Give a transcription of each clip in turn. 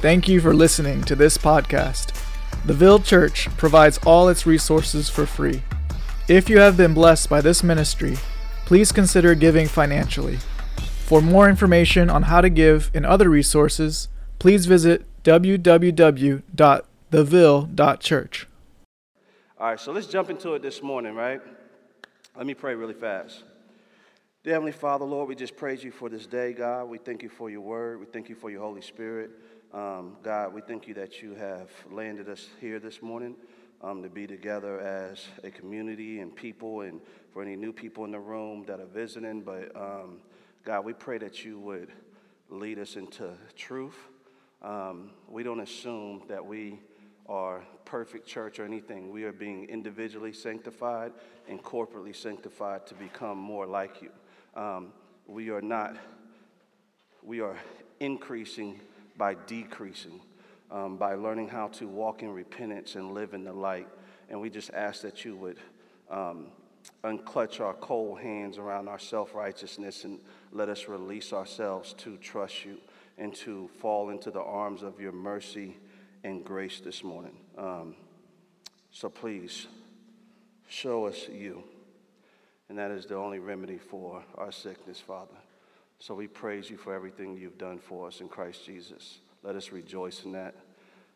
Thank you for listening to this podcast. The Ville Church provides all its resources for free. If you have been blessed by this ministry, please consider giving financially. For more information on how to give and other resources, please visit www.theville.church. All right, so let's jump into it this morning, right? Let me pray really fast. Dear Heavenly Father, Lord, we just praise you for this day, God. We thank you for your word. We thank you for your Holy Spirit. Um, God, we thank you that you have landed us here this morning um, to be together as a community and people, and for any new people in the room that are visiting. But um, God, we pray that you would lead us into truth. Um, we don't assume that we are perfect church or anything. We are being individually sanctified and corporately sanctified to become more like you. Um, we are not, we are increasing by decreasing, um, by learning how to walk in repentance and live in the light. And we just ask that you would um, unclutch our cold hands around our self righteousness and let us release ourselves to trust you and to fall into the arms of your mercy and grace this morning. Um, so please show us you. And that is the only remedy for our sickness, Father. So we praise you for everything you've done for us in Christ Jesus. Let us rejoice in that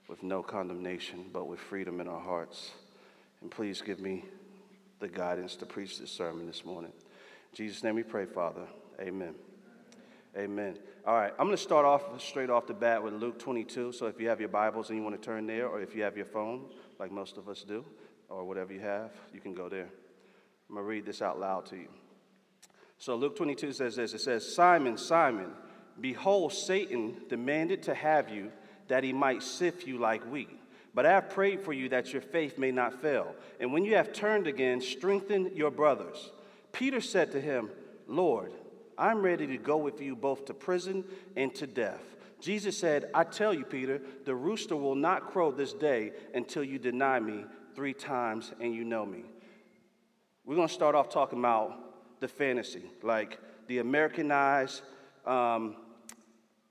with no condemnation, but with freedom in our hearts. And please give me the guidance to preach this sermon this morning. In Jesus' name we pray, Father. Amen. Amen. All right, I'm going to start off straight off the bat with Luke 22. So if you have your Bibles and you want to turn there, or if you have your phone, like most of us do, or whatever you have, you can go there. I'm going to read this out loud to you. So Luke 22 says this it says, Simon, Simon, behold, Satan demanded to have you that he might sift you like wheat. But I have prayed for you that your faith may not fail. And when you have turned again, strengthen your brothers. Peter said to him, Lord, I'm ready to go with you both to prison and to death. Jesus said, I tell you, Peter, the rooster will not crow this day until you deny me three times and you know me. We're going to start off talking about the fantasy, like the Americanized um,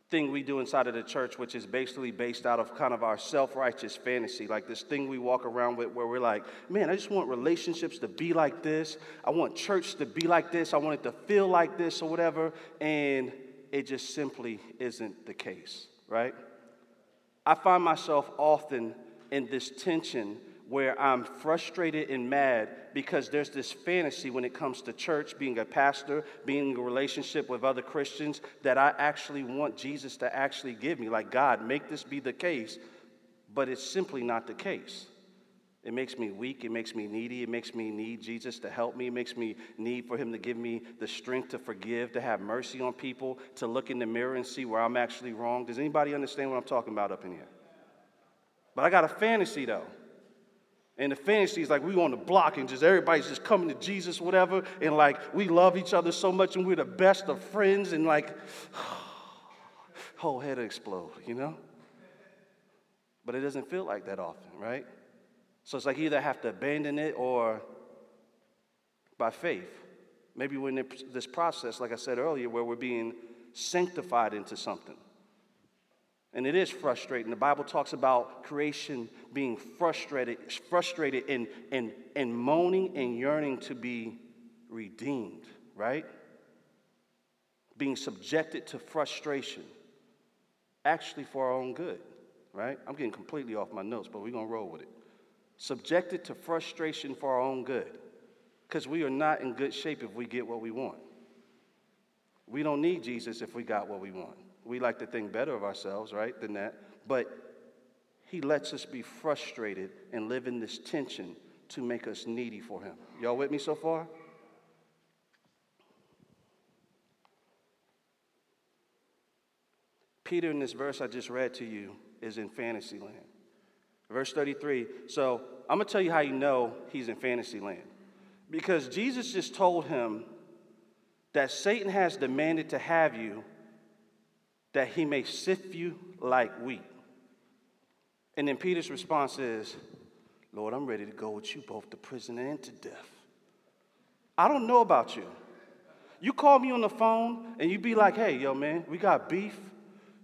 thing we do inside of the church, which is basically based out of kind of our self righteous fantasy, like this thing we walk around with where we're like, man, I just want relationships to be like this. I want church to be like this. I want it to feel like this or whatever. And it just simply isn't the case, right? I find myself often in this tension where I'm frustrated and mad because there's this fantasy when it comes to church, being a pastor, being in a relationship with other Christians, that I actually want Jesus to actually give me. Like, God, make this be the case, but it's simply not the case. It makes me weak. It makes me needy. It makes me need Jesus to help me. It makes me need for Him to give me the strength to forgive, to have mercy on people, to look in the mirror and see where I'm actually wrong. Does anybody understand what I'm talking about up in here? But I got a fantasy though. And the fantasy is like we on the block and just everybody's just coming to Jesus, whatever, and like we love each other so much and we're the best of friends, and like whole head explode, you know? But it doesn't feel like that often, right? So it's like either have to abandon it or by faith. Maybe we're in this process, like I said earlier, where we're being sanctified into something. And it is frustrating. The Bible talks about creation being frustrated, frustrated and, and, and moaning and yearning to be redeemed, right? Being subjected to frustration, actually for our own good, right? I'm getting completely off my notes, but we're going to roll with it. Subjected to frustration for our own good, because we are not in good shape if we get what we want. We don't need Jesus if we got what we want. We like to think better of ourselves, right, than that. But he lets us be frustrated and live in this tension to make us needy for him. Y'all with me so far? Peter, in this verse I just read to you, is in fantasy land. Verse 33. So I'm going to tell you how you know he's in fantasy land. Because Jesus just told him that Satan has demanded to have you that he may sift you like wheat. And then Peter's response is, Lord, I'm ready to go with you both to prison and to death. I don't know about you. You call me on the phone and you be like, hey, yo, man, we got beef.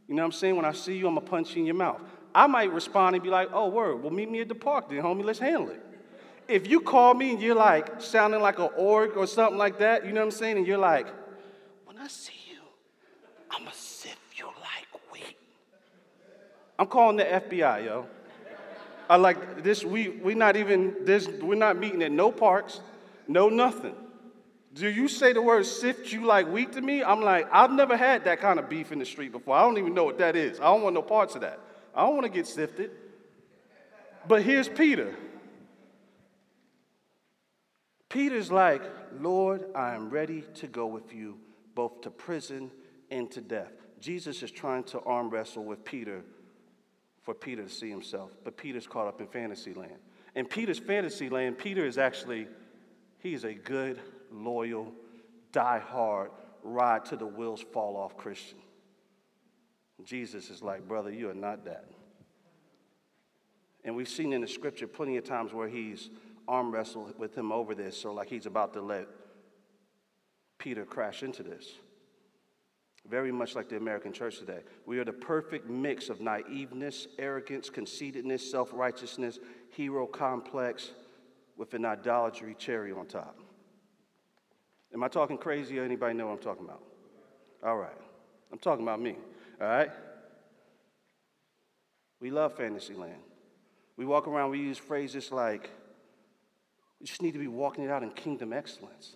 You know what I'm saying? When I see you, I'm gonna punch you in your mouth. I might respond and be like, oh, word, well, meet me at the park then, homie, let's handle it. If you call me and you're like sounding like an orc or something like that, you know what I'm saying? And you're like, when I see you, I'm you like wheat. I'm calling the FBI, yo. I like this, we we not even this, we're not meeting at no parks, no nothing. Do you say the word sift you like wheat to me? I'm like, I've never had that kind of beef in the street before. I don't even know what that is. I don't want no parts of that. I don't want to get sifted. But here's Peter. Peter's like, Lord, I am ready to go with you both to prison and to death. Jesus is trying to arm wrestle with Peter for Peter to see himself, but Peter's caught up in fantasy land. In Peter's fantasy land, Peter is actually, he's a good, loyal, die hard, ride to the wheels fall off Christian. Jesus is like, brother, you are not that. And we've seen in the scripture plenty of times where he's arm wrestled with him over this, so like he's about to let Peter crash into this. Very much like the American church today. We are the perfect mix of naiveness, arrogance, conceitedness, self righteousness, hero complex, with an idolatry cherry on top. Am I talking crazy or anybody know what I'm talking about? All right. I'm talking about me. All right? We love Fantasyland. We walk around, we use phrases like, we just need to be walking it out in kingdom excellence.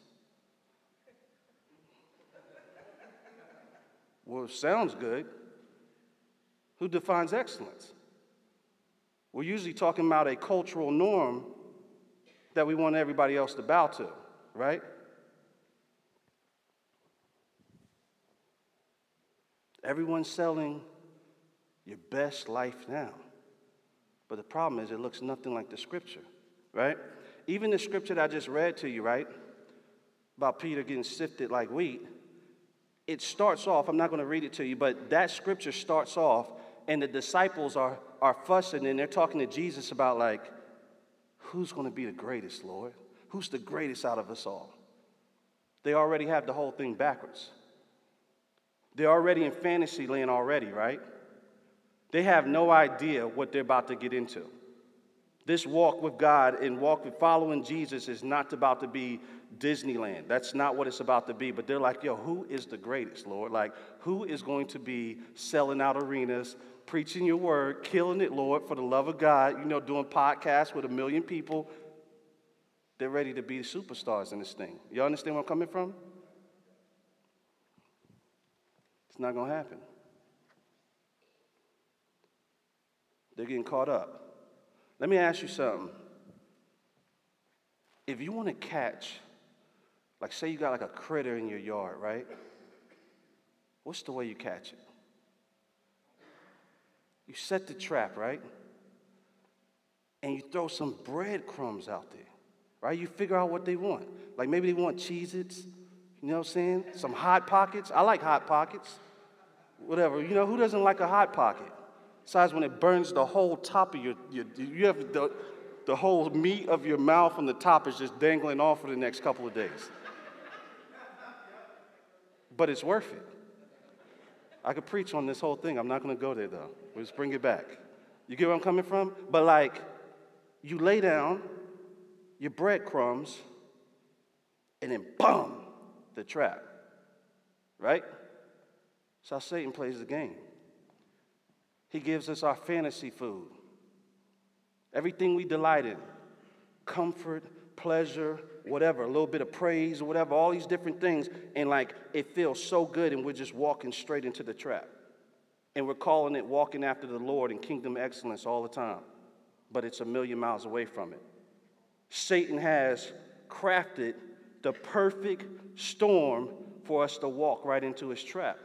Well, sounds good. Who defines excellence? We're usually talking about a cultural norm that we want everybody else to bow to, right? Everyone's selling your best life now. But the problem is, it looks nothing like the scripture, right? Even the scripture that I just read to you, right? About Peter getting sifted like wheat. It starts off, I'm not going to read it to you, but that scripture starts off, and the disciples are, are fussing and they're talking to Jesus about, like, who's going to be the greatest, Lord? Who's the greatest out of us all? They already have the whole thing backwards. They're already in fantasy land already, right? They have no idea what they're about to get into. This walk with God and walk with following Jesus is not about to be Disneyland. That's not what it's about to be. But they're like, yo, who is the greatest, Lord? Like, who is going to be selling out arenas, preaching your word, killing it, Lord, for the love of God, you know, doing podcasts with a million people? They're ready to be superstars in this thing. Y'all understand where I'm coming from? It's not going to happen. They're getting caught up. Let me ask you something. If you want to catch, like say you got like a critter in your yard, right? What's the way you catch it? You set the trap, right? And you throw some breadcrumbs out there, right? You figure out what they want. Like maybe they want Cheez Its, you know what I'm saying? Some Hot Pockets. I like Hot Pockets. Whatever. You know, who doesn't like a Hot Pocket? Besides, when it burns the whole top of your, your you have the, the whole meat of your mouth and the top is just dangling off for the next couple of days. But it's worth it. I could preach on this whole thing. I'm not going to go there though. We'll just bring it back. You get where I'm coming from? But like, you lay down your breadcrumbs, and then boom, the trap. Right? How Satan plays the game. He gives us our fantasy food. Everything we delight in comfort, pleasure, whatever, a little bit of praise or whatever, all these different things. And like it feels so good, and we're just walking straight into the trap. And we're calling it walking after the Lord and kingdom excellence all the time. But it's a million miles away from it. Satan has crafted the perfect storm for us to walk right into his trap.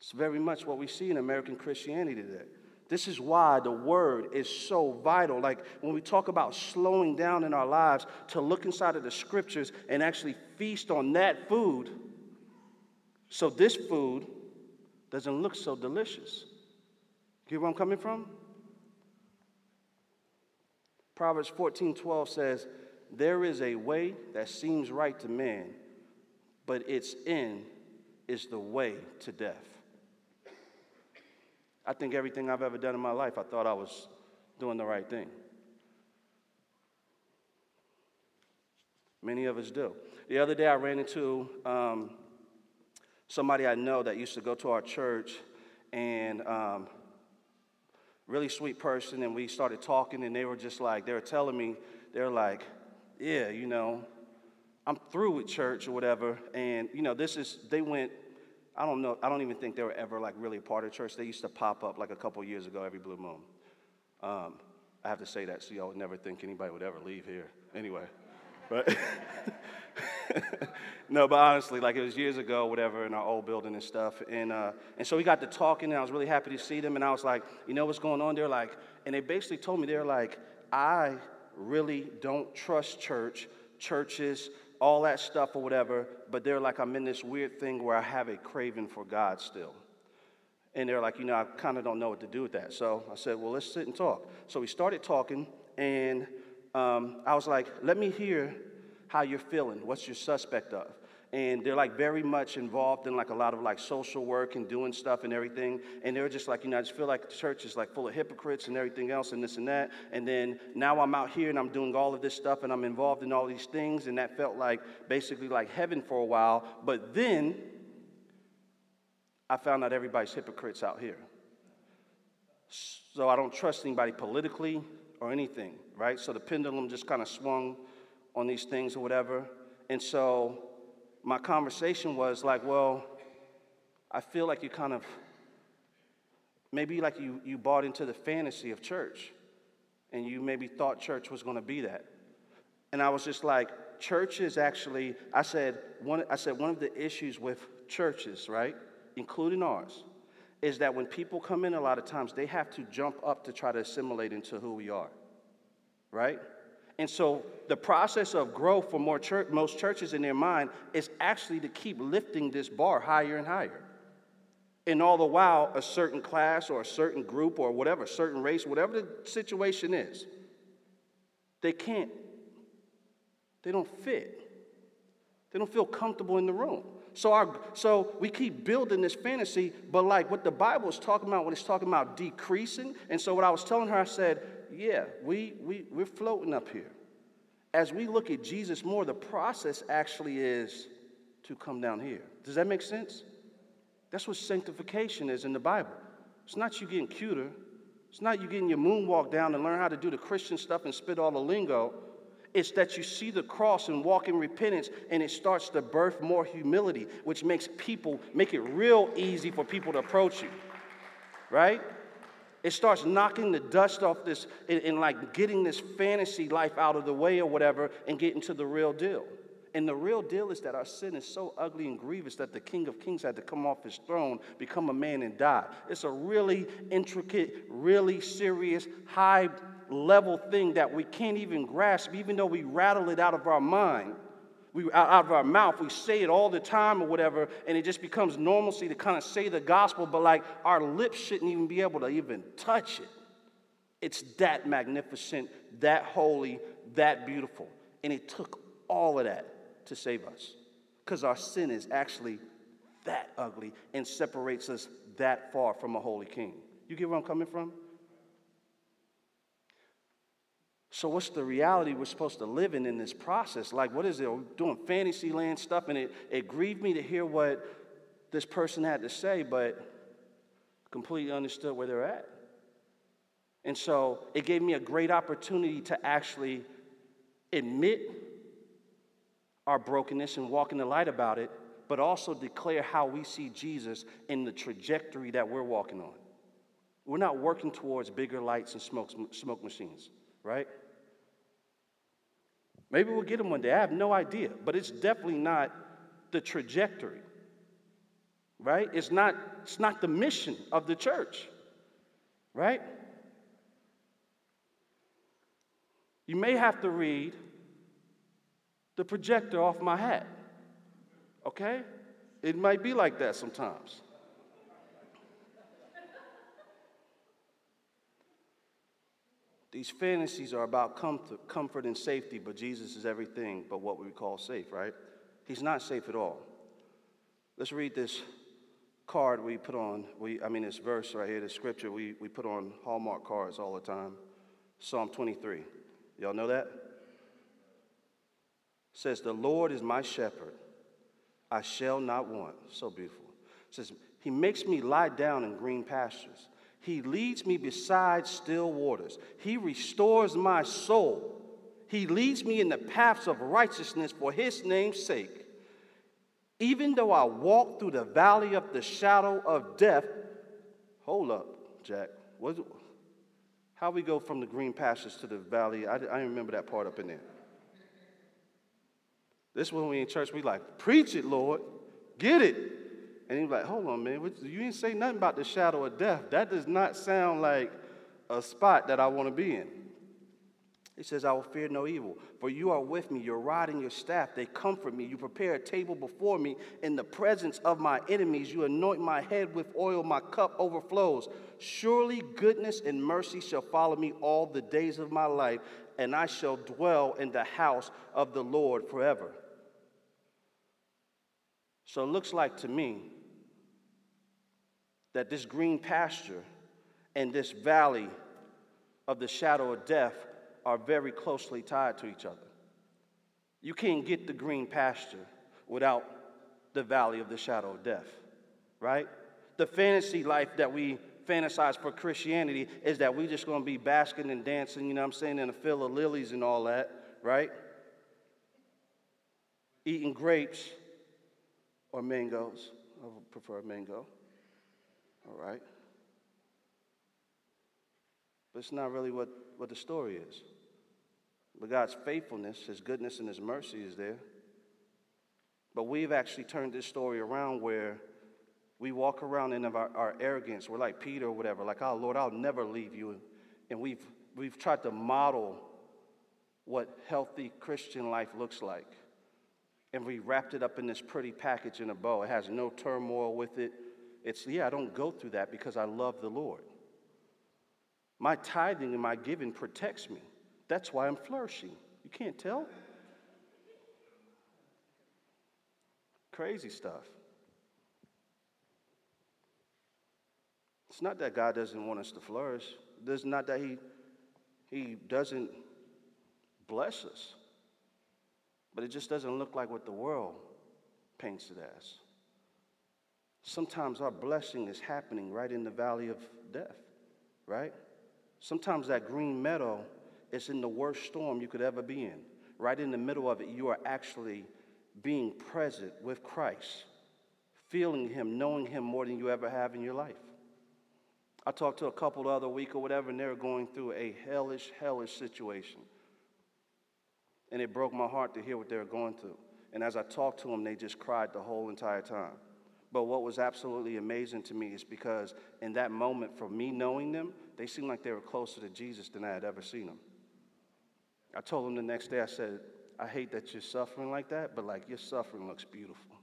It's very much what we see in American Christianity today. This is why the word is so vital. Like when we talk about slowing down in our lives to look inside of the scriptures and actually feast on that food, so this food doesn't look so delicious. Get where I'm coming from? Proverbs 14 12 says, There is a way that seems right to man, but its end is the way to death. I think everything I've ever done in my life, I thought I was doing the right thing. Many of us do. The other day, I ran into um, somebody I know that used to go to our church, and um, really sweet person, and we started talking, and they were just like, they were telling me, they're like, yeah, you know, I'm through with church or whatever, and you know, this is they went. I don't know. I don't even think they were ever like really a part of church. They used to pop up like a couple years ago every blue moon. Um, I have to say that so y'all would never think anybody would ever leave here. Anyway, but no, but honestly, like it was years ago, whatever, in our old building and stuff. And, uh, and so we got to talking, and I was really happy to see them. And I was like, you know what's going on? They're like, and they basically told me, they're like, I really don't trust church, churches, all that stuff or whatever, but they're like, I'm in this weird thing where I have a craving for God still. And they're like, you know, I kind of don't know what to do with that. So I said, well, let's sit and talk. So we started talking, and um, I was like, let me hear how you're feeling. What's your suspect of? And they're like very much involved in like a lot of like social work and doing stuff and everything. And they're just like, you know, I just feel like the church is like full of hypocrites and everything else and this and that. And then now I'm out here and I'm doing all of this stuff and I'm involved in all these things. And that felt like basically like heaven for a while. But then I found out everybody's hypocrites out here. So I don't trust anybody politically or anything, right? So the pendulum just kind of swung on these things or whatever. And so my conversation was like, well, I feel like you kind of, maybe like you, you bought into the fantasy of church and you maybe thought church was going to be that. And I was just like, church is actually, I said, one, I said, one of the issues with churches, right, including ours, is that when people come in, a lot of times they have to jump up to try to assimilate into who we are, right? And so the process of growth for more church, most churches in their mind is actually to keep lifting this bar higher and higher. And all the while, a certain class or a certain group or whatever, certain race, whatever the situation is, they can't, they don't fit. They don't feel comfortable in the room. So, our, so we keep building this fantasy, but like what the Bible is talking about, when it's talking about decreasing. And so what I was telling her, I said, yeah, we, we, we're floating up here. As we look at Jesus more, the process actually is to come down here. Does that make sense? That's what sanctification is in the Bible. It's not you getting cuter. It's not you getting your moonwalk down and learn how to do the Christian stuff and spit all the lingo. It's that you see the cross and walk in repentance, and it starts to birth more humility, which makes people make it real easy for people to approach you. Right? It starts knocking the dust off this and, and, like getting this fantasy life out of the way or whatever and getting to the real deal. And the real deal is that our sin is so ugly and grievous that the King of Kings had to come off his throne, become a man, and die. It's a really intricate, really serious, high level thing that we can't even grasp, even though we rattle it out of our mind we out of our mouth we say it all the time or whatever and it just becomes normalcy to kind of say the gospel but like our lips shouldn't even be able to even touch it. It's that magnificent that holy that beautiful and it took all of that to save us. Because our sin is actually that ugly and separates us that far from a holy king. You get where i'm coming from so, what's the reality we're supposed to live in in this process? Like, what is it? We're doing fantasy land stuff, and it, it grieved me to hear what this person had to say, but completely understood where they're at. And so, it gave me a great opportunity to actually admit our brokenness and walk in the light about it, but also declare how we see Jesus in the trajectory that we're walking on. We're not working towards bigger lights and smoke, smoke machines right? Maybe we'll get him one day. I have no idea, but it's definitely not the trajectory. Right? It's not it's not the mission of the church. Right? You may have to read the projector off my hat. Okay? It might be like that sometimes. These fantasies are about comfort, comfort and safety, but Jesus is everything but what we call safe, right? He's not safe at all. Let's read this card we put on, we, I mean, this verse right here, this scripture we, we put on Hallmark cards all the time. Psalm 23. Y'all know that? It says, The Lord is my shepherd. I shall not want. So beautiful. It says, He makes me lie down in green pastures. He leads me beside still waters. He restores my soul. He leads me in the paths of righteousness for his name's sake. Even though I walk through the valley of the shadow of death, hold up, Jack. What, how we go from the green pastures to the valley? I, I remember that part up in there. This when we in church, we like, preach it, Lord. Get it. And he's like, hold on, man. You didn't say nothing about the shadow of death. That does not sound like a spot that I want to be in. He says, I will fear no evil, for you are with me. Your rod and your staff, they comfort me. You prepare a table before me in the presence of my enemies. You anoint my head with oil, my cup overflows. Surely goodness and mercy shall follow me all the days of my life, and I shall dwell in the house of the Lord forever. So it looks like to me that this green pasture and this valley of the shadow of death are very closely tied to each other. You can't get the green pasture without the valley of the shadow of death, right? The fantasy life that we fantasize for Christianity is that we're just to be basking and dancing, you know what I'm saying, in a field of lilies and all that, right? Eating grapes or mangoes. I prefer mango. All right. But it's not really what, what the story is. But God's faithfulness, His goodness, and His mercy is there. But we've actually turned this story around where we walk around in our, our arrogance. We're like Peter or whatever, like, oh, Lord, I'll never leave you. And we've, we've tried to model what healthy Christian life looks like. And we wrapped it up in this pretty package in a bow. It has no turmoil with it. It's, yeah, I don't go through that because I love the Lord. My tithing and my giving protects me. That's why I'm flourishing. You can't tell? Crazy stuff. It's not that God doesn't want us to flourish. It's not that He, he doesn't bless us. But it just doesn't look like what the world paints it as. Sometimes our blessing is happening right in the valley of death, right? Sometimes that green meadow is in the worst storm you could ever be in. Right in the middle of it, you are actually being present with Christ, feeling Him, knowing Him more than you ever have in your life. I talked to a couple the other week or whatever, and they were going through a hellish, hellish situation. And it broke my heart to hear what they were going through. And as I talked to them, they just cried the whole entire time. But what was absolutely amazing to me is because in that moment, for me knowing them, they seemed like they were closer to Jesus than I had ever seen them. I told them the next day, I said, I hate that you're suffering like that, but like your suffering looks beautiful.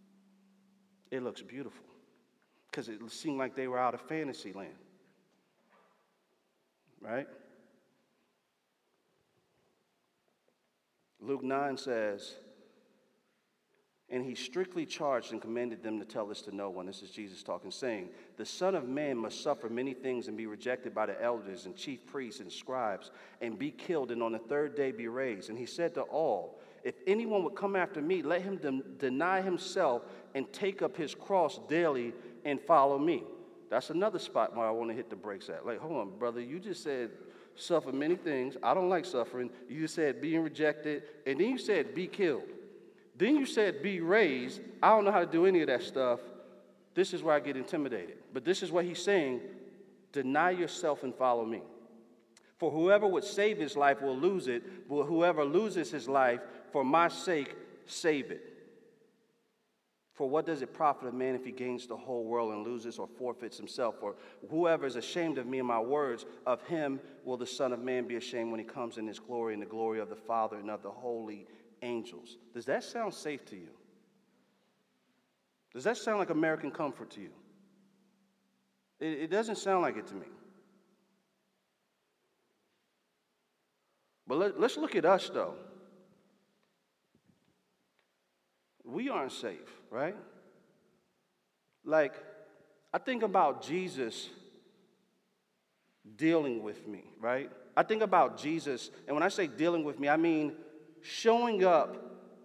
It looks beautiful. Because it seemed like they were out of fantasy land. Right? Luke 9 says, and he strictly charged and commanded them to tell this to no one. This is Jesus talking, saying, The Son of Man must suffer many things and be rejected by the elders and chief priests and scribes and be killed and on the third day be raised. And he said to all, If anyone would come after me, let him de- deny himself and take up his cross daily and follow me. That's another spot where I want to hit the brakes at. Like, hold on, brother, you just said suffer many things. I don't like suffering. You said being rejected, and then you said be killed. Then you said, be raised. I don't know how to do any of that stuff. This is where I get intimidated. But this is what he's saying deny yourself and follow me. For whoever would save his life will lose it, but whoever loses his life for my sake, save it. For what does it profit a man if he gains the whole world and loses or forfeits himself? For whoever is ashamed of me and my words, of him will the Son of Man be ashamed when he comes in his glory and the glory of the Father and of the holy angels. Does that sound safe to you? Does that sound like American comfort to you? It, it doesn't sound like it to me. But let, let's look at us, though. We aren't safe, right? Like, I think about Jesus dealing with me, right? I think about Jesus, and when I say dealing with me, I mean showing up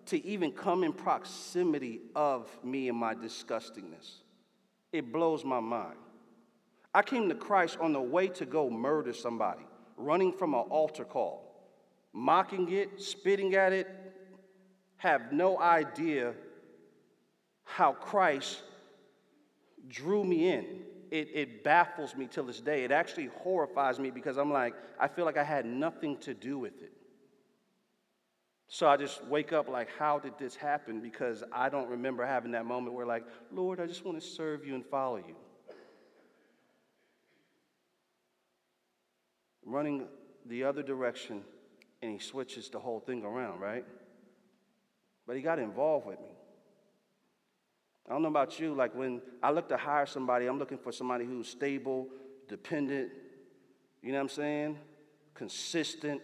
to even come in proximity of me and my disgustingness. It blows my mind. I came to Christ on the way to go murder somebody, running from an altar call, mocking it, spitting at it, have no idea how Christ drew me in. It, it baffles me till this day. It actually horrifies me because I'm like, I feel like I had nothing to do with it. So I just wake up like, how did this happen? Because I don't remember having that moment where, like, Lord, I just want to serve you and follow you. Running the other direction, and he switches the whole thing around, right? But he got involved with me. I don't know about you, like when I look to hire somebody, I'm looking for somebody who's stable, dependent, you know what I'm saying? Consistent,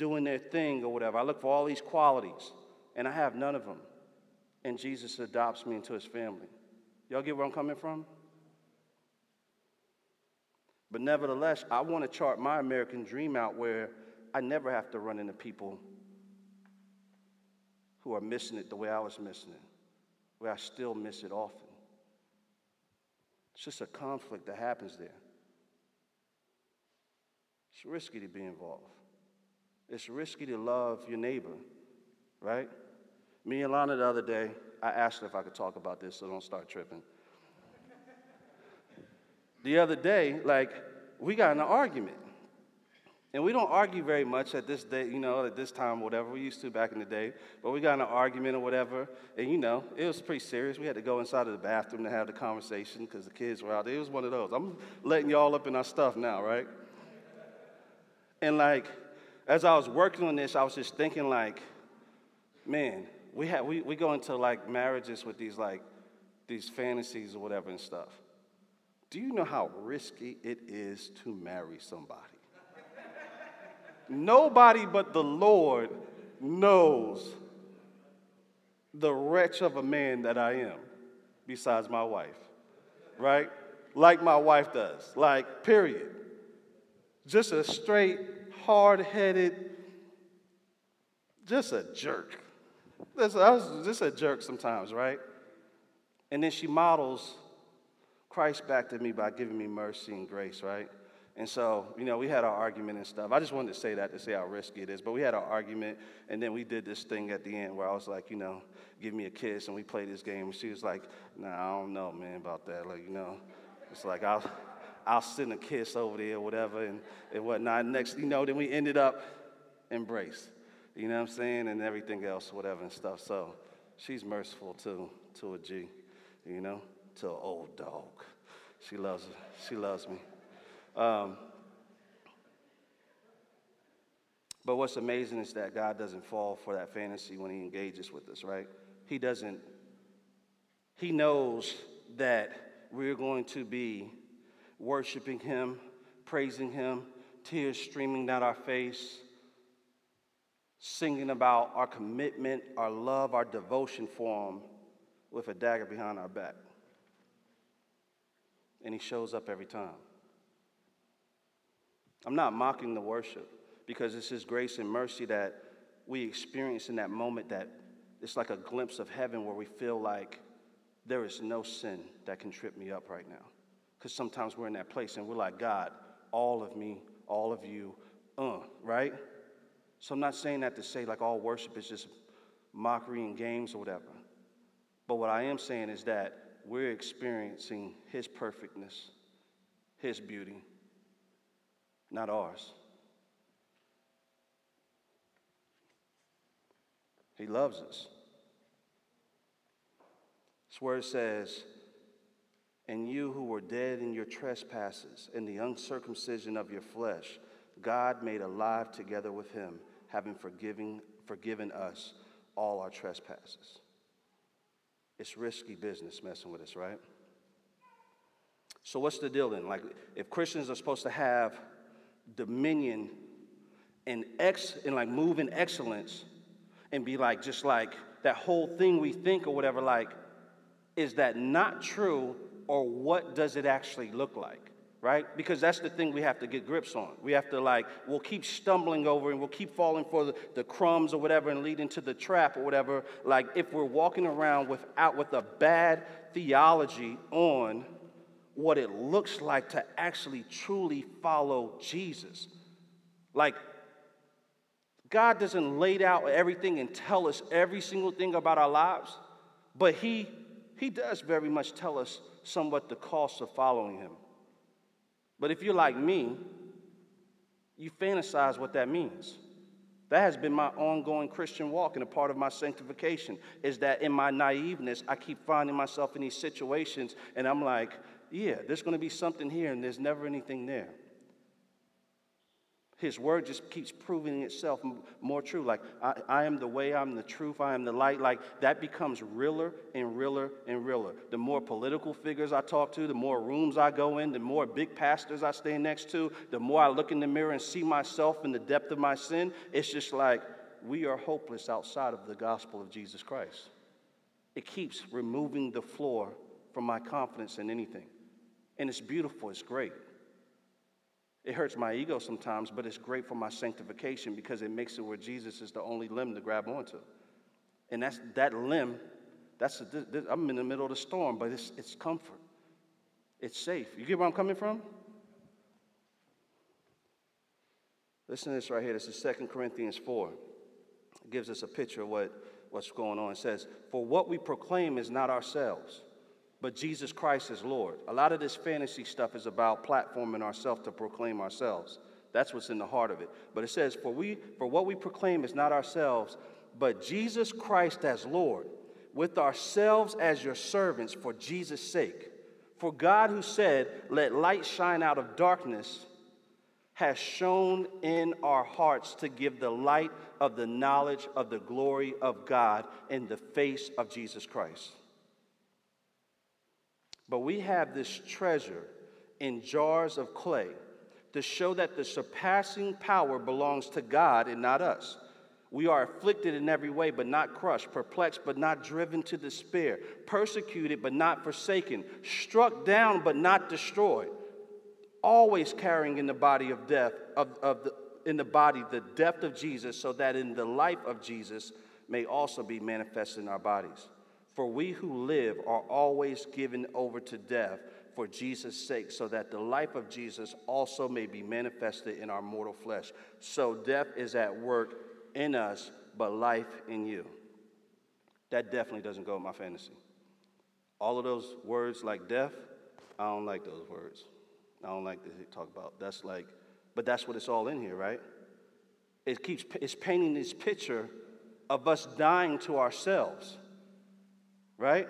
doing their thing or whatever. I look for all these qualities, and I have none of them. And Jesus adopts me into his family. Y'all get where I'm coming from? But nevertheless, I want to chart my American dream out where I never have to run into people who are missing it the way I was missing it where I still miss it often. It's just a conflict that happens there. It's risky to be involved. It's risky to love your neighbor, right? Me and Lana the other day, I asked her if I could talk about this, so don't start tripping. the other day, like, we got in an argument. And we don't argue very much at this day, you know, at this time, whatever. We used to back in the day. But we got in an argument or whatever. And, you know, it was pretty serious. We had to go inside of the bathroom to have the conversation because the kids were out there. It was one of those. I'm letting y'all up in our stuff now, right? And, like, as I was working on this, I was just thinking, like, man, we, have, we, we go into, like, marriages with these, like, these fantasies or whatever and stuff. Do you know how risky it is to marry somebody? Nobody but the Lord knows the wretch of a man that I am, besides my wife, right? Like my wife does, like, period. Just a straight, hard headed, just a jerk. I was just a jerk sometimes, right? And then she models Christ back to me by giving me mercy and grace, right? And so, you know, we had our argument and stuff. I just wanted to say that to say how risky it is. But we had our argument, and then we did this thing at the end where I was like, you know, give me a kiss, and we played this game. And she was like, nah, I don't know, man, about that. Like, you know, it's like I'll, I'll send a kiss over there or whatever and, and whatnot. Next, you know, then we ended up embraced. You know what I'm saying? And everything else, whatever and stuff. So she's merciful to, to a G, you know, to an old dog. She loves, she loves me. Um, but what's amazing is that God doesn't fall for that fantasy when He engages with us, right? He doesn't, He knows that we're going to be worshiping Him, praising Him, tears streaming down our face, singing about our commitment, our love, our devotion for Him with a dagger behind our back. And He shows up every time. I'm not mocking the worship because it's His grace and mercy that we experience in that moment that it's like a glimpse of heaven where we feel like there is no sin that can trip me up right now. Because sometimes we're in that place and we're like, God, all of me, all of you, uh, right? So I'm not saying that to say like all worship is just mockery and games or whatever. But what I am saying is that we're experiencing His perfectness, His beauty, not ours. He loves us. This word says, And you who were dead in your trespasses and the uncircumcision of your flesh, God made alive together with him, having forgiven, forgiven us all our trespasses. It's risky business messing with us, right? So, what's the deal then? Like, if Christians are supposed to have dominion and ex and like move in excellence and be like just like that whole thing we think or whatever like is that not true or what does it actually look like? Right? Because that's the thing we have to get grips on. We have to, like, we'll keep stumbling over and we'll keep falling for the, the crumbs or whatever and leading to the trap or whatever. Like, if we're walking around without with a bad theology on what it looks like to actually truly follow Jesus. Like, God doesn't lay out everything and tell us every single thing about our lives, but He, he does very much tell us somewhat the cost of following Him. But if you're like me, you fantasize what that means. That has been my ongoing Christian walk and a part of my sanctification is that in my naiveness, I keep finding myself in these situations and I'm like, yeah, there's going to be something here and there's never anything there. His word just keeps proving itself more true. Like, I, I, am the way, I'm the truth, I am the light. Like, that becomes realer and realer and realer. The more political figures I talk to, the more rooms I go in, the more big pastors I stay next to, the more I look in the mirror and see myself in the depth of my sin. It's just like, we are hopeless outside of the gospel of Jesus Christ. It keeps removing the floor from my confidence in anything. And it's beautiful, it's great. It hurts my ego sometimes, but it's great for my sanctification because it makes it where Jesus is the only limb to grab onto. And that's that limb, that's a, this, I'm in the middle of the storm, but it's, it's comfort. It's safe. You get where I'm coming from? Listen to this right here. This is 2 Corinthians 4. It gives us a picture of what, what's going on. It says, For what we proclaim is not ourselves but Jesus Christ is Lord. A lot of this fantasy stuff is about platforming ourselves to proclaim ourselves. That's what's in the heart of it. But it says, for, we, for what we proclaim is not ourselves, but Jesus Christ as Lord, with ourselves as your servants for Jesus' sake. For God, who said, Let light shine out of darkness, has shone in our hearts to give the light of the knowledge of the glory of God in the face of Jesus Christ. But we have this treasure in jars of clay to show that the surpassing power belongs to God and not us. We are afflicted in every way, but not crushed, perplexed, but not driven to despair, persecuted, but not forsaken, struck down, but not destroyed, always carrying in the body of death, of, of the, in the body the death of Jesus, so that in the life of Jesus may also be manifested in our bodies. For we who live are always given over to death for Jesus' sake, so that the life of Jesus also may be manifested in our mortal flesh. So death is at work in us, but life in you. That definitely doesn't go with my fantasy. All of those words like death, I don't like those words. I don't like to talk about. That's like, but that's what it's all in here, right? It keeps it's painting this picture of us dying to ourselves right?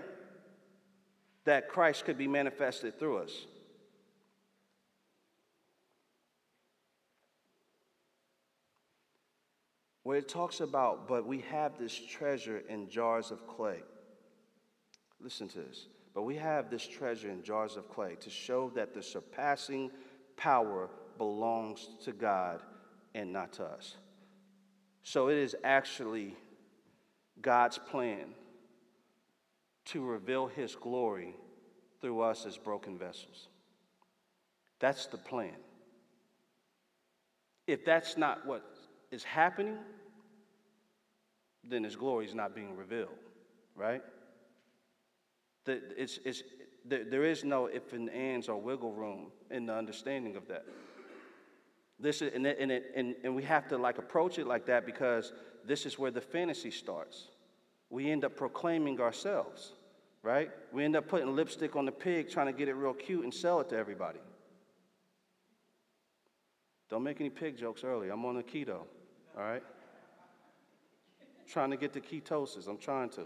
That Christ could be manifested through us. Where it talks about, but we have this treasure in jars of clay. Listen to this. But we have this treasure in jars of clay to show that the surpassing power belongs to God and not to us. So it is actually God's plan to reveal his glory through us as broken vessels. That's the plan. If that's not what is happening, then his glory is not being revealed, right? It's, it's, there, is no if and ands or wiggle room in the understanding of that. This is, and, it, and, it, and, and we have to like approach it like that because this is where the fantasy starts. We end up proclaiming ourselves right? We end up putting lipstick on the pig, trying to get it real cute and sell it to everybody. Don't make any pig jokes early. I'm on a keto, all right? trying to get to ketosis. I'm trying to.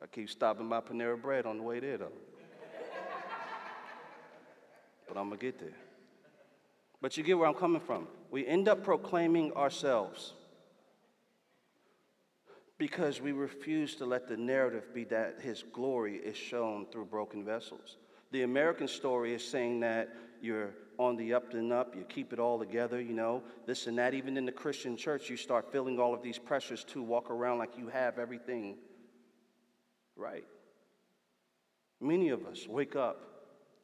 I keep stopping by Panera Bread on the way there, though. but I'm going to get there. But you get where I'm coming from. We end up proclaiming ourselves because we refuse to let the narrative be that his glory is shown through broken vessels. The American story is saying that you're on the up and up, you keep it all together, you know, this and that. Even in the Christian church, you start feeling all of these pressures to walk around like you have everything right. Many of us wake up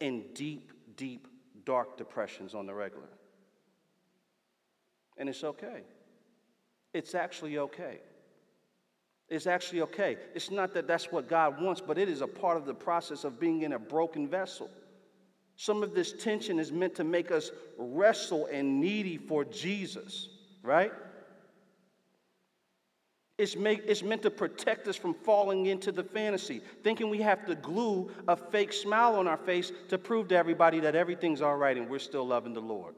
in deep, deep, dark depressions on the regular. And it's okay. It's actually okay. It's actually okay. It's not that that's what God wants, but it is a part of the process of being in a broken vessel. Some of this tension is meant to make us wrestle and needy for Jesus, right? It's, make, it's meant to protect us from falling into the fantasy, thinking we have to glue a fake smile on our face to prove to everybody that everything's all right and we're still loving the Lord.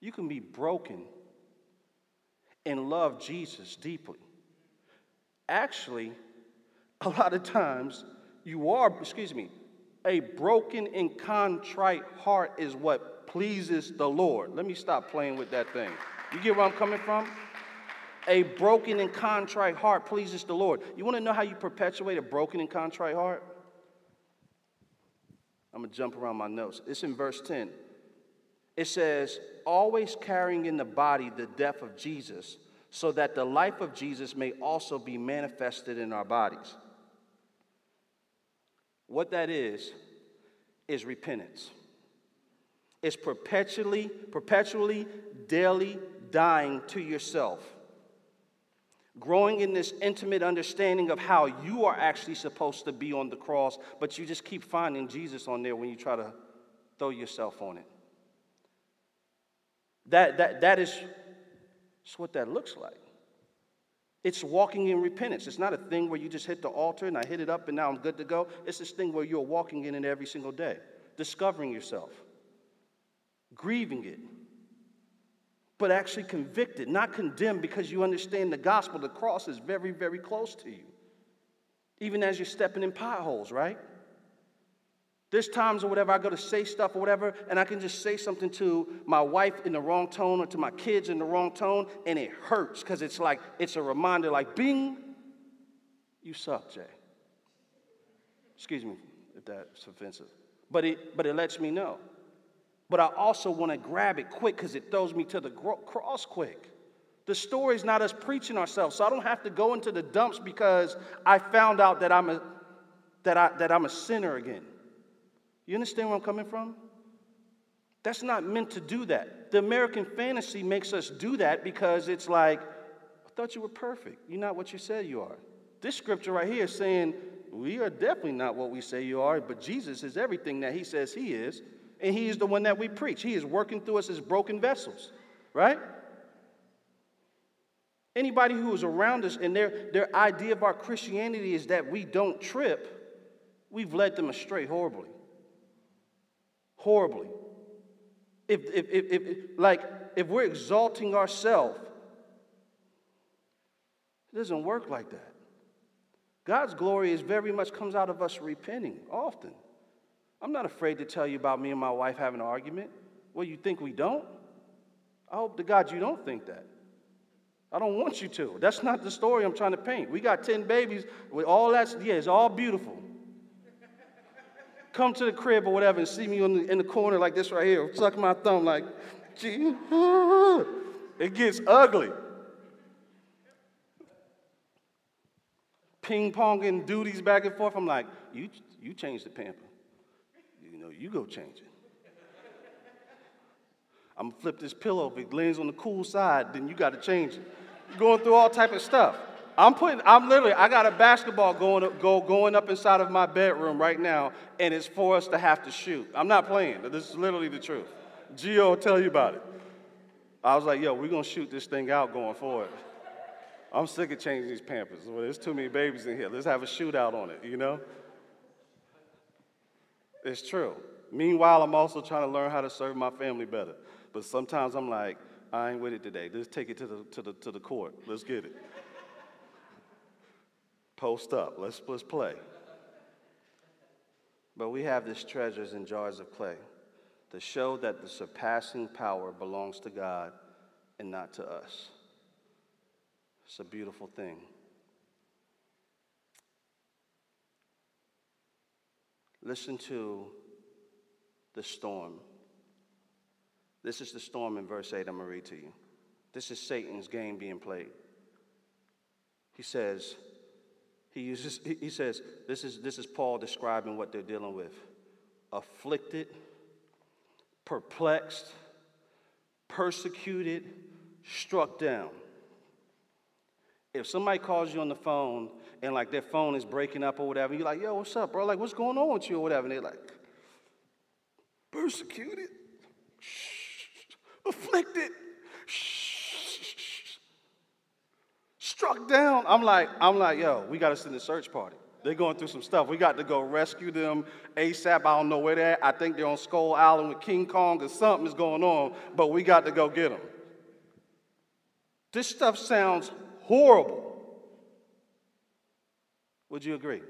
You can be broken and love Jesus deeply. Actually, a lot of times you are, excuse me, a broken and contrite heart is what pleases the Lord. Let me stop playing with that thing. You get where I'm coming from? A broken and contrite heart pleases the Lord. You want to know how you perpetuate a broken and contrite heart? I'm going to jump around my notes. It's in verse 10. It says, always carrying in the body the death of Jesus, so that the life of Jesus may also be manifested in our bodies. What that is, is repentance. It's perpetually, perpetually, daily dying to yourself. Growing in this intimate understanding of how you are actually supposed to be on the cross, but you just keep finding Jesus on there when you try to throw yourself on it. That, that, that is what that looks like. It's walking in repentance. It's not a thing where you just hit the altar and I hit it up and now I'm good to go. It's this thing where you're walking in it every single day, discovering yourself, grieving it, but actually convicted, not condemned because you understand the gospel. The cross is very, very close to you, even as you're stepping in potholes, right? There's times or whatever I go to say stuff or whatever, and I can just say something to my wife in the wrong tone or to my kids in the wrong tone, and it hurts because it's like, it's a reminder like, bing, you suck, Jay. Excuse me if that's offensive. But it, but it lets me know. But I also want to grab it quick because it throws me to the cross quick. The story is not us preaching ourselves, so I don't have to go into the dumps because I found out that I'm a, that I, that I'm a sinner again. You understand where I'm coming from? That's not meant to do that. The American fantasy makes us do that because it's like, I thought you were perfect. You're not what you said you are. This scripture right here is saying, we are definitely not what we say you are, but Jesus is everything that he says he is, and he is the one that we preach. He is working through us as broken vessels, right? Anybody who is around us and their, their idea of our Christianity is that we don't trip, we've led them astray horribly horribly. If, if, if, if, like, if we're exalting ourselves, it doesn't work like that. God's glory is very much comes out of us repenting often. I'm not afraid to tell you about me and my wife having an argument. Well, you think we don't? I hope to God you don't think that. I don't want you to. That's not the story I'm trying to paint. We got 10 babies with all that. Yeah, it's all beautiful come to the crib or whatever and see me in the, in the corner like this right here, suck my thumb like, gee, it gets ugly. Ping ponging duties back and forth. I'm like, you, you change the pamper. You know, you go change it. I'm gonna flip this pillow. If it lands on the cool side, then you got to change it. You're going through all type of stuff. I'm putting, I'm literally, I got a basketball going up, go, going up inside of my bedroom right now, and it's for us to have to shoot. I'm not playing. This is literally the truth. Gio will tell you about it. I was like, yo, we're gonna shoot this thing out going forward. I'm sick of changing these pampers. Well, there's too many babies in here. Let's have a shootout on it, you know? It's true. Meanwhile, I'm also trying to learn how to serve my family better. But sometimes I'm like, I ain't with it today. Let's take it to the, to the, to the court. Let's get it. Post up. Let's, let's play. But we have these treasures in jars of clay to show that the surpassing power belongs to God and not to us. It's a beautiful thing. Listen to the storm. This is the storm in verse 8. I'm going to read to you. This is Satan's game being played. He says, he uses, he says, this is, this is Paul describing what they're dealing with. Afflicted, perplexed, persecuted, struck down. If somebody calls you on the phone and like their phone is breaking up or whatever, you're like, yo, what's up, bro? Like, what's going on with you or whatever? And they're like, persecuted, afflicted, struck down. I'm like, I'm like, yo, we got to send a search party. They're going through some stuff. We got to go rescue them ASAP. I don't know where they're at. I think they're on Skull Island with King Kong or something is going on, but we got to go get them. This stuff sounds horrible. Would you agree?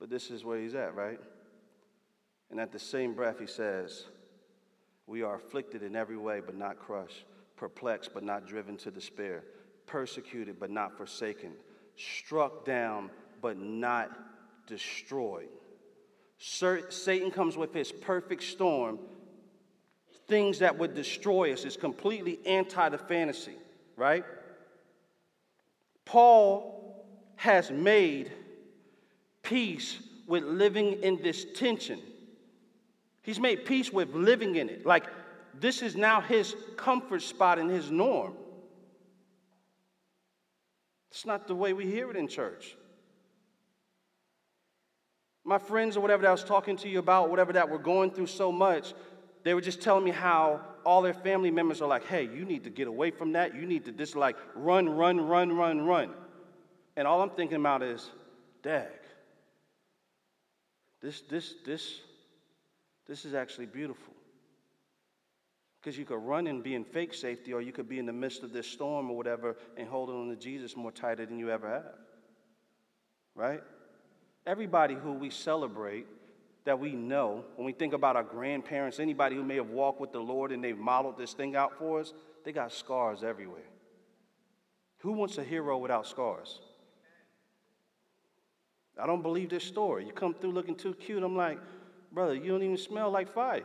But this is where he's at, right? And at the same breath, he says, We are afflicted in every way, but not crushed, perplexed, but not driven to despair, persecuted, but not forsaken, struck down, but not destroyed. Satan comes with his perfect storm, things that would destroy us, is completely anti the fantasy, right? Paul has made peace with living in this tension. He's made peace with living in it. Like, this is now his comfort spot and his norm. It's not the way we hear it in church. My friends or whatever that I was talking to you about, whatever that we're going through so much, they were just telling me how all their family members are like, hey, you need to get away from that. You need to just like run, run, run, run, run. And all I'm thinking about is, dag, this, this, this, this is actually beautiful. Because you could run and be in fake safety, or you could be in the midst of this storm or whatever and hold on to Jesus more tighter than you ever have. Right? Everybody who we celebrate that we know, when we think about our grandparents, anybody who may have walked with the Lord and they've modeled this thing out for us, they got scars everywhere. Who wants a hero without scars? I don't believe this story. You come through looking too cute. I'm like, brother, you don't even smell like fire.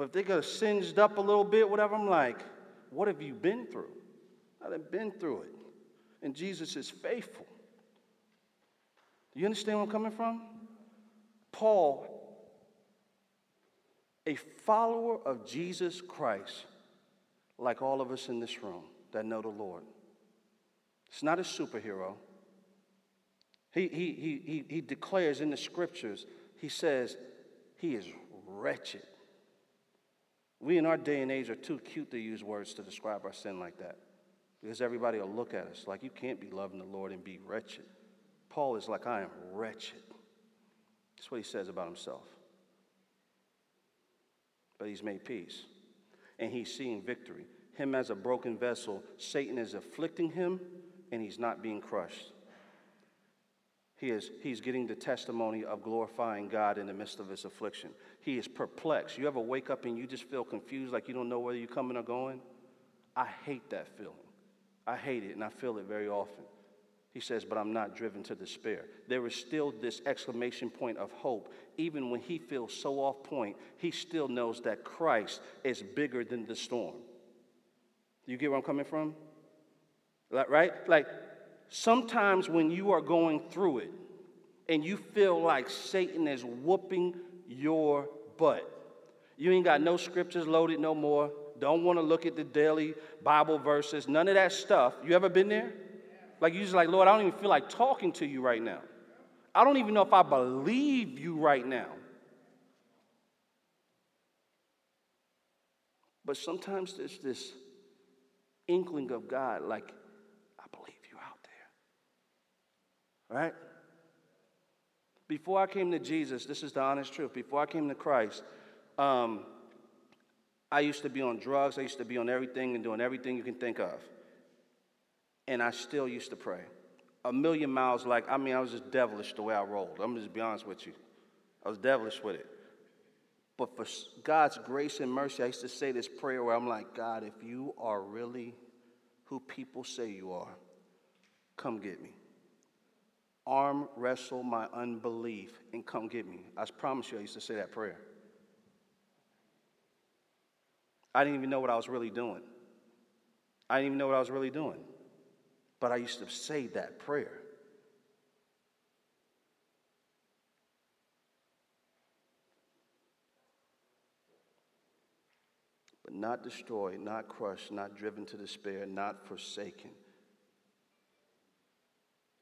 But if they got singed up a little bit, whatever, I'm like, what have you been through? I've been through it. And Jesus is faithful. Do you understand where I'm coming from? Paul, a follower of Jesus Christ, like all of us in this room that know the Lord. It's not a superhero. He, he, he, he, he declares in the scriptures, he says, he is wretched. We in our day and age are too cute to use words to describe our sin like that because everybody will look at us like you can't be loving the Lord and be wretched. Paul is like, I am wretched. That's what he says about himself. But he's made peace and he's seeing victory. Him as a broken vessel, Satan is afflicting him and he's not being crushed. He is, he's getting the testimony of glorifying God in the midst of his affliction. He is perplexed. You ever wake up and you just feel confused, like you don't know whether you're coming or going? I hate that feeling. I hate it, and I feel it very often. He says, but I'm not driven to despair. There is still this exclamation point of hope. Even when he feels so off point, he still knows that Christ is bigger than the storm. You get where I'm coming from? Right? Like, sometimes when you are going through it and you feel like Satan is whooping your butt, you ain't got no scriptures loaded no more, don't want to look at the daily Bible verses, none of that stuff. You ever been there? Like you're just like, Lord, I don't even feel like talking to you right now. I don't even know if I believe you right now. But sometimes there's this inkling of God, like, I believe you out there. Right? Before I came to Jesus, this is the honest truth. Before I came to Christ, um, I used to be on drugs. I used to be on everything and doing everything you can think of and I still used to pray. A million miles like, I mean, I was just devilish the way I rolled. I'm just be honest with you. I was devilish with it. But for God's grace and mercy, I used to say this prayer where I'm like, God, if you are really who people say you are, come get me. Arm wrestle my unbelief and come get me. I promise you, I used to say that prayer. I didn't even know what I was really doing. I didn't even know what I was really doing. But I used to say that prayer. But not destroyed, not crushed, not driven to despair, not forsaken.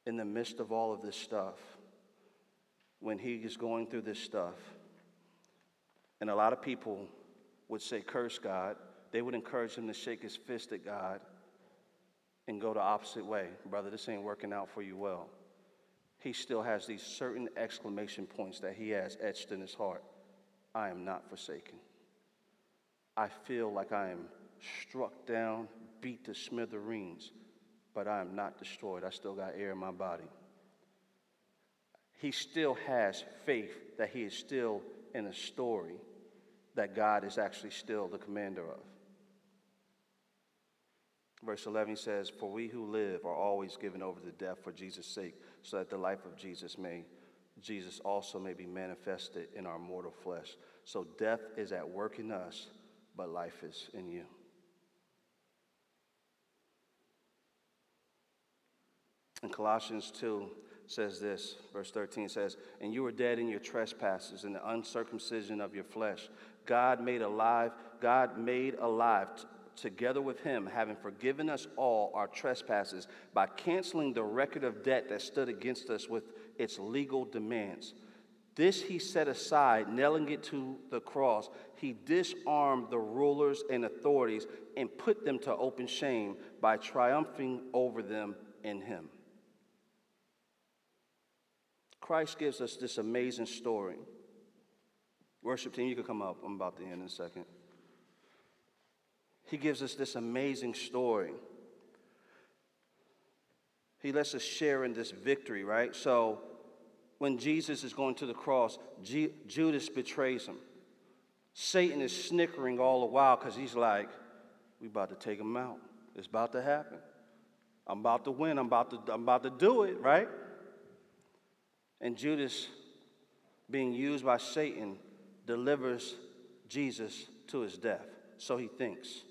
In the midst of all of this stuff, when he is going through this stuff, and a lot of people would say, curse God, they would encourage him to shake his fist at God and go the opposite way. Brother, this ain't working out for you well. He still has these certain exclamation points that he has etched in his heart I am not forsaken. I feel like I am struck down, beat to smithereens, but I am not destroyed. I still got air in my body. He still has faith that he is still in a story that God is actually still the commander of. Verse 11 says, For we who live are always given over to death for Jesus' sake, so that the life of Jesus may, Jesus also may be manifested in our mortal flesh. So death is at work in us, but life is in you. In Colossians 2 says this, verse 13 says, And you were dead in your trespasses and the uncircumcision of your flesh. God made alive, God made alive t- together with him, having forgiven us all our trespasses by canceling the record of debt that stood against us with its legal demands. This he set aside, nailing it to the cross. He disarmed the rulers and authorities and put them to open shame by triumphing over them in him. Christ gives us this amazing story Worship team, you can come up. I'm about to end in a second. He gives us this amazing story. He lets us share in this victory, right? So, when Jesus is going to the cross, G- Judas betrays him. Satan is snickering all the while because he's like, we about to take him out. It's about to happen. I'm about to win. I'm about to, I'm about to do it, right? And Judas, being used by Satan, delivers Jesus to his death. So he thinks.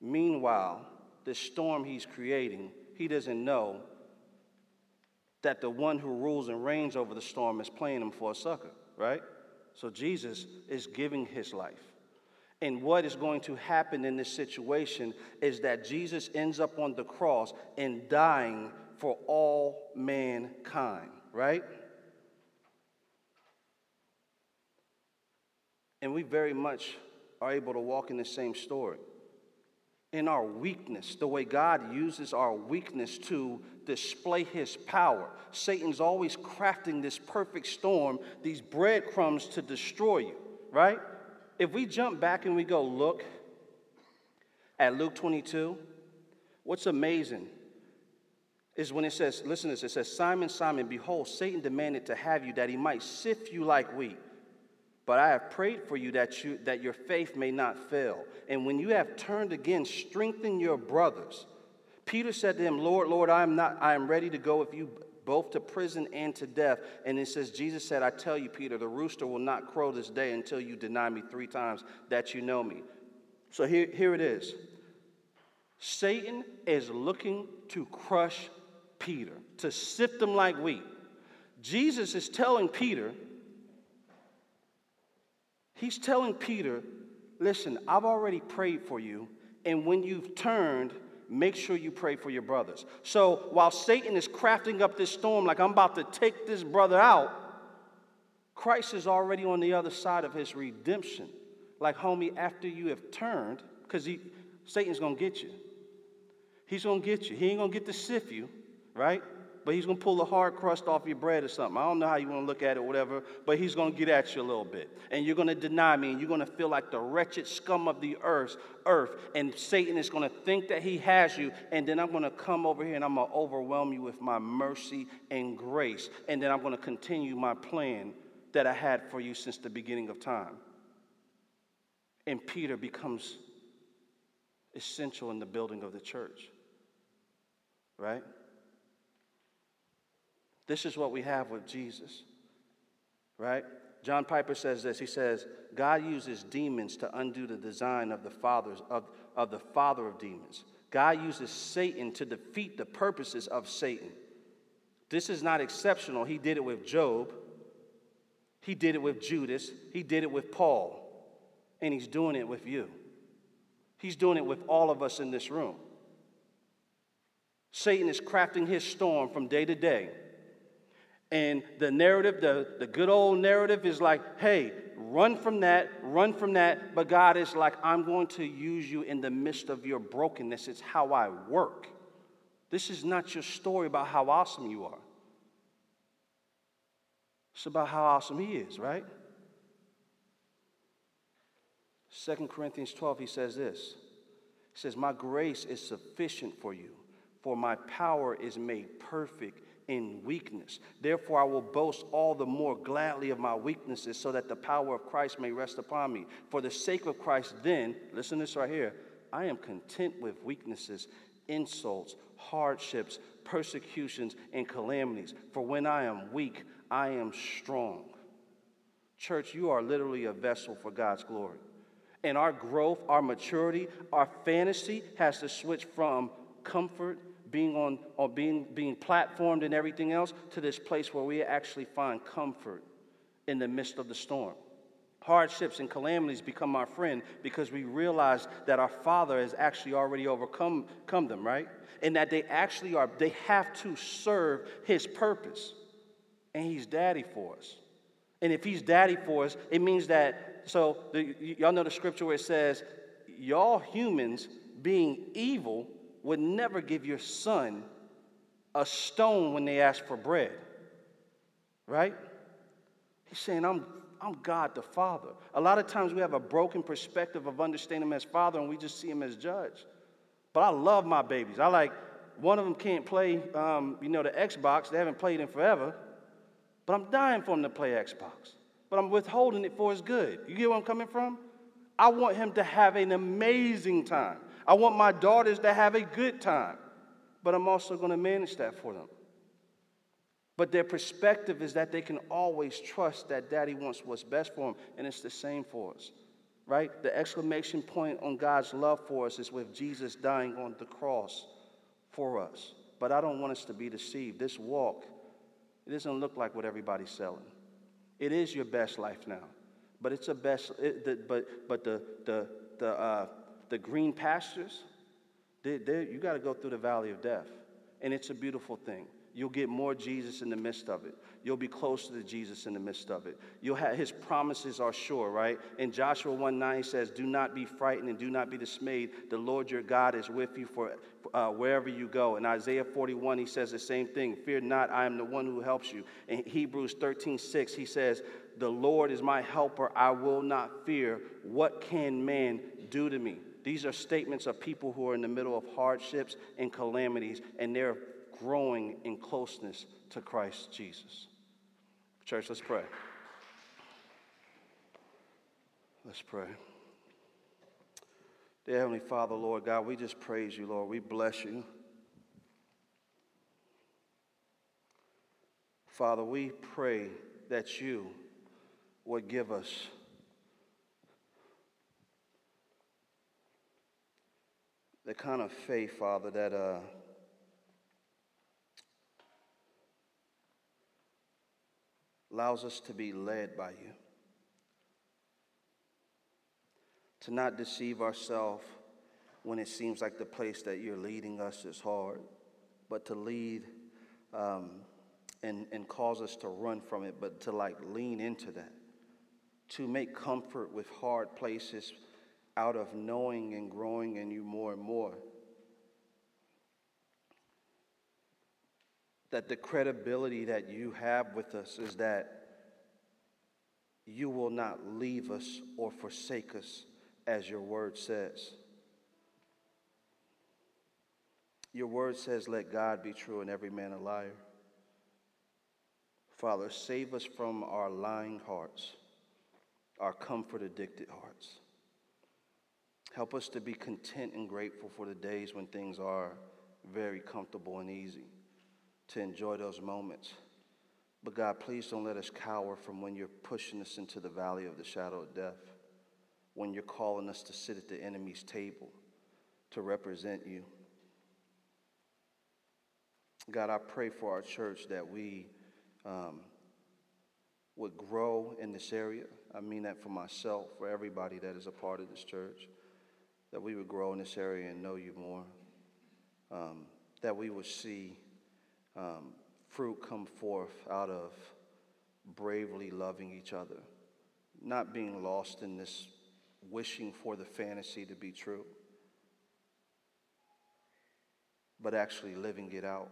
Meanwhile, the storm he's creating, he doesn't know that the one who rules and reigns over the storm is playing him for a sucker, right? So Jesus is giving his life. And what is going to happen in this situation is that Jesus ends up on the cross and dying for all mankind, right? And we very much are able to walk in the same story. In our weakness, the way God uses our weakness to display his power. Satan's always crafting this perfect storm, these breadcrumbs to destroy you, right? If we jump back and we go look at Luke 22, what's amazing is when it says, listen to this, it says, Simon, Simon, behold, Satan demanded to have you that he might sift you like wheat. But I have prayed for you that, you that your faith may not fail. And when you have turned again, strengthen your brothers. Peter said to him, Lord, Lord, I am not I am ready to go with you both to prison and to death. And it says, Jesus said, I tell you, Peter, the rooster will not crow this day until you deny me three times that you know me. So here, here it is. Satan is looking to crush Peter, to sift them like wheat. Jesus is telling Peter, He's telling Peter, listen, I've already prayed for you, and when you've turned, make sure you pray for your brothers. So while Satan is crafting up this storm, like I'm about to take this brother out, Christ is already on the other side of his redemption. Like, homie, after you have turned, because Satan's gonna get you. He's gonna get you. He ain't gonna get to sift you, right? but he's going to pull a hard crust off your bread or something. I don't know how you want to look at it, whatever, but he's going to get at you a little bit. And you're going to deny me, and you're going to feel like the wretched scum of the earth, earth. And Satan is going to think that he has you, and then I'm going to come over here and I'm going to overwhelm you with my mercy and grace. And then I'm going to continue my plan that I had for you since the beginning of time. And Peter becomes essential in the building of the church, right? This is what we have with Jesus, right? John Piper says this. He says, God uses demons to undo the design of the fathers of, of the father of demons. God uses Satan to defeat the purposes of Satan. This is not exceptional. He did it with Job. He did it with Judas. He did it with Paul. And he's doing it with you. He's doing it with all of us in this room. Satan is crafting his storm from day to day. And the narrative, the, the good old narrative is like, hey, run from that, run from that. But God is like, I'm going to use you in the midst of your brokenness. It's how I work. This is not your story about how awesome you are. It's about how awesome He is, right? 2 Corinthians 12, he says this. He says, My grace is sufficient for you, for my power is made perfect in weakness. Therefore, I will boast all the more gladly of my weaknesses, so that the power of Christ may rest upon me. For the sake of Christ, then, listen to this right here, I am content with weaknesses, insults, hardships, persecutions, and calamities. For when I am weak, I am strong. Church, you are literally a vessel for God's glory. And our growth, our maturity, our fantasy has to switch from comfort being on or being being platformed and everything else to this place where we actually find comfort in the midst of the storm. Hardships and calamities become our friend because we realize that our Father has actually already overcome come them, right? And that they actually are, they have to serve His purpose. And He's daddy for us. And if He's daddy for us, it means that, so the, y'all know the scripture where it says, y'all humans being evil would never give your son a stone when they ask for bread. Right? He's saying, I'm, I'm God the Father. A lot of times we have a broken perspective of understanding him as Father and we just see him as judge. But I love my babies. I like, one of them can't play, um, you know, the Xbox. They haven't played in forever. But I'm dying for him to play Xbox. But I'm withholding it for his good. You get where I'm coming from? I want him to have an amazing time. I want my daughters to have a good time, but I'm also going to manage that for them. But their perspective is that they can always trust that daddy wants what's best for them, and it's the same for us, right? The exclamation point on God's love for us is with Jesus dying on the cross for us. But I don't want us to be deceived. This walk, it doesn't look like what everybody's selling. It is your best life now, but it's a best. It, the, but but the the the uh, the green pastures, they, they, you got to go through the valley of death. And it's a beautiful thing. You'll get more Jesus in the midst of it. You'll be closer to Jesus in the midst of it. You'll have his promises are sure, right? And Joshua 1 9 says, Do not be frightened and do not be dismayed. The Lord your God is with you for uh, wherever you go. In Isaiah 41, he says the same thing. Fear not, I am the one who helps you. In Hebrews 13 6, he says, The Lord is my helper. I will not fear. What can man do to me? These are statements of people who are in the middle of hardships and calamities, and they're growing in closeness to Christ Jesus. Church, let's pray. Let's pray. Dear Heavenly Father, Lord God, we just praise you, Lord. We bless you. Father, we pray that you would give us the kind of faith, Father, that uh, allows us to be led by you. To not deceive ourselves when it seems like the place that you're leading us is hard, but to lead um, and, and cause us to run from it, but to like lean into that. To make comfort with hard places out of knowing and growing in you more and more. That the credibility that you have with us is that you will not leave us or forsake us, as your word says. Your word says, Let God be true and every man a liar. Father, save us from our lying hearts, our comfort addicted hearts. Help us to be content and grateful for the days when things are very comfortable and easy, to enjoy those moments. But God, please don't let us cower from when you're pushing us into the valley of the shadow of death, when you're calling us to sit at the enemy's table to represent you. God, I pray for our church that we um, would grow in this area. I mean that for myself, for everybody that is a part of this church, that we would grow in this area and know you more, um, that we would see um, fruit come forth out of bravely loving each other, not being lost in this wishing for the fantasy to be true, but actually living it out.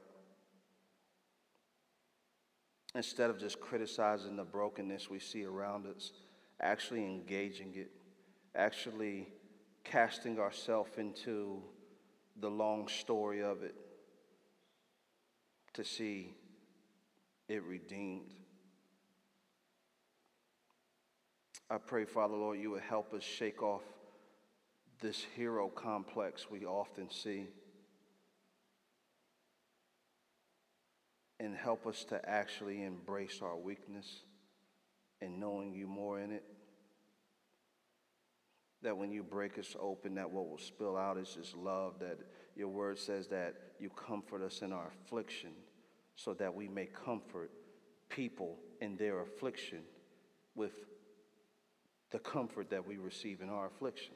Instead of just criticizing the brokenness we see around us, actually engaging it, actually casting ourselves into the long story of it to see it redeemed. I pray, Father Lord, you would help us shake off this hero complex we often see and help us to actually embrace our weakness and knowing you more in it. That when you break us open, that what will spill out is just love. That your word says that you comfort us in our affliction so that we may comfort people in their affliction with the comfort that we receive in our affliction.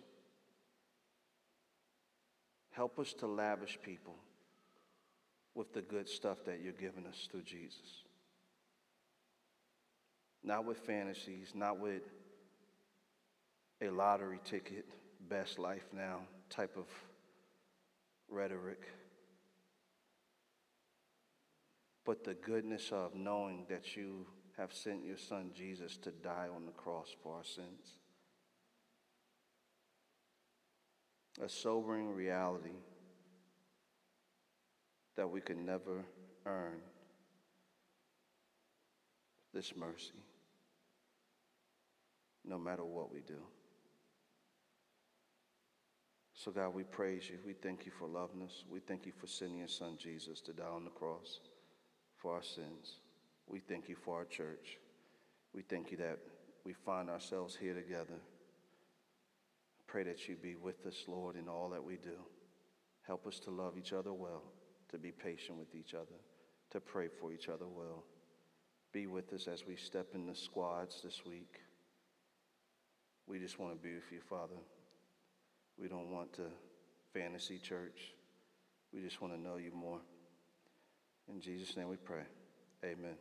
Help us to lavish people with the good stuff that you're giving us through Jesus. Not with fantasies, not with a lottery ticket, best life now type of rhetoric, but the goodness of knowing that you have sent your son Jesus to die on the cross for our sins. A sobering reality that we could never earn this mercy, no matter what we do. So, God, we praise you. We thank you for loving us. We thank you for sending your son Jesus to die on the cross for our sins. We thank you for our church. We thank you that we find ourselves here together. Pray that you be with us, Lord, in all that we do. Help us to love each other well to be patient with each other, to pray for each other well. Be with us as we step in the squads this week. We just want to be with you, Father. We don't want to fantasy church. We just want to know you more. In Jesus' name we pray. Amen.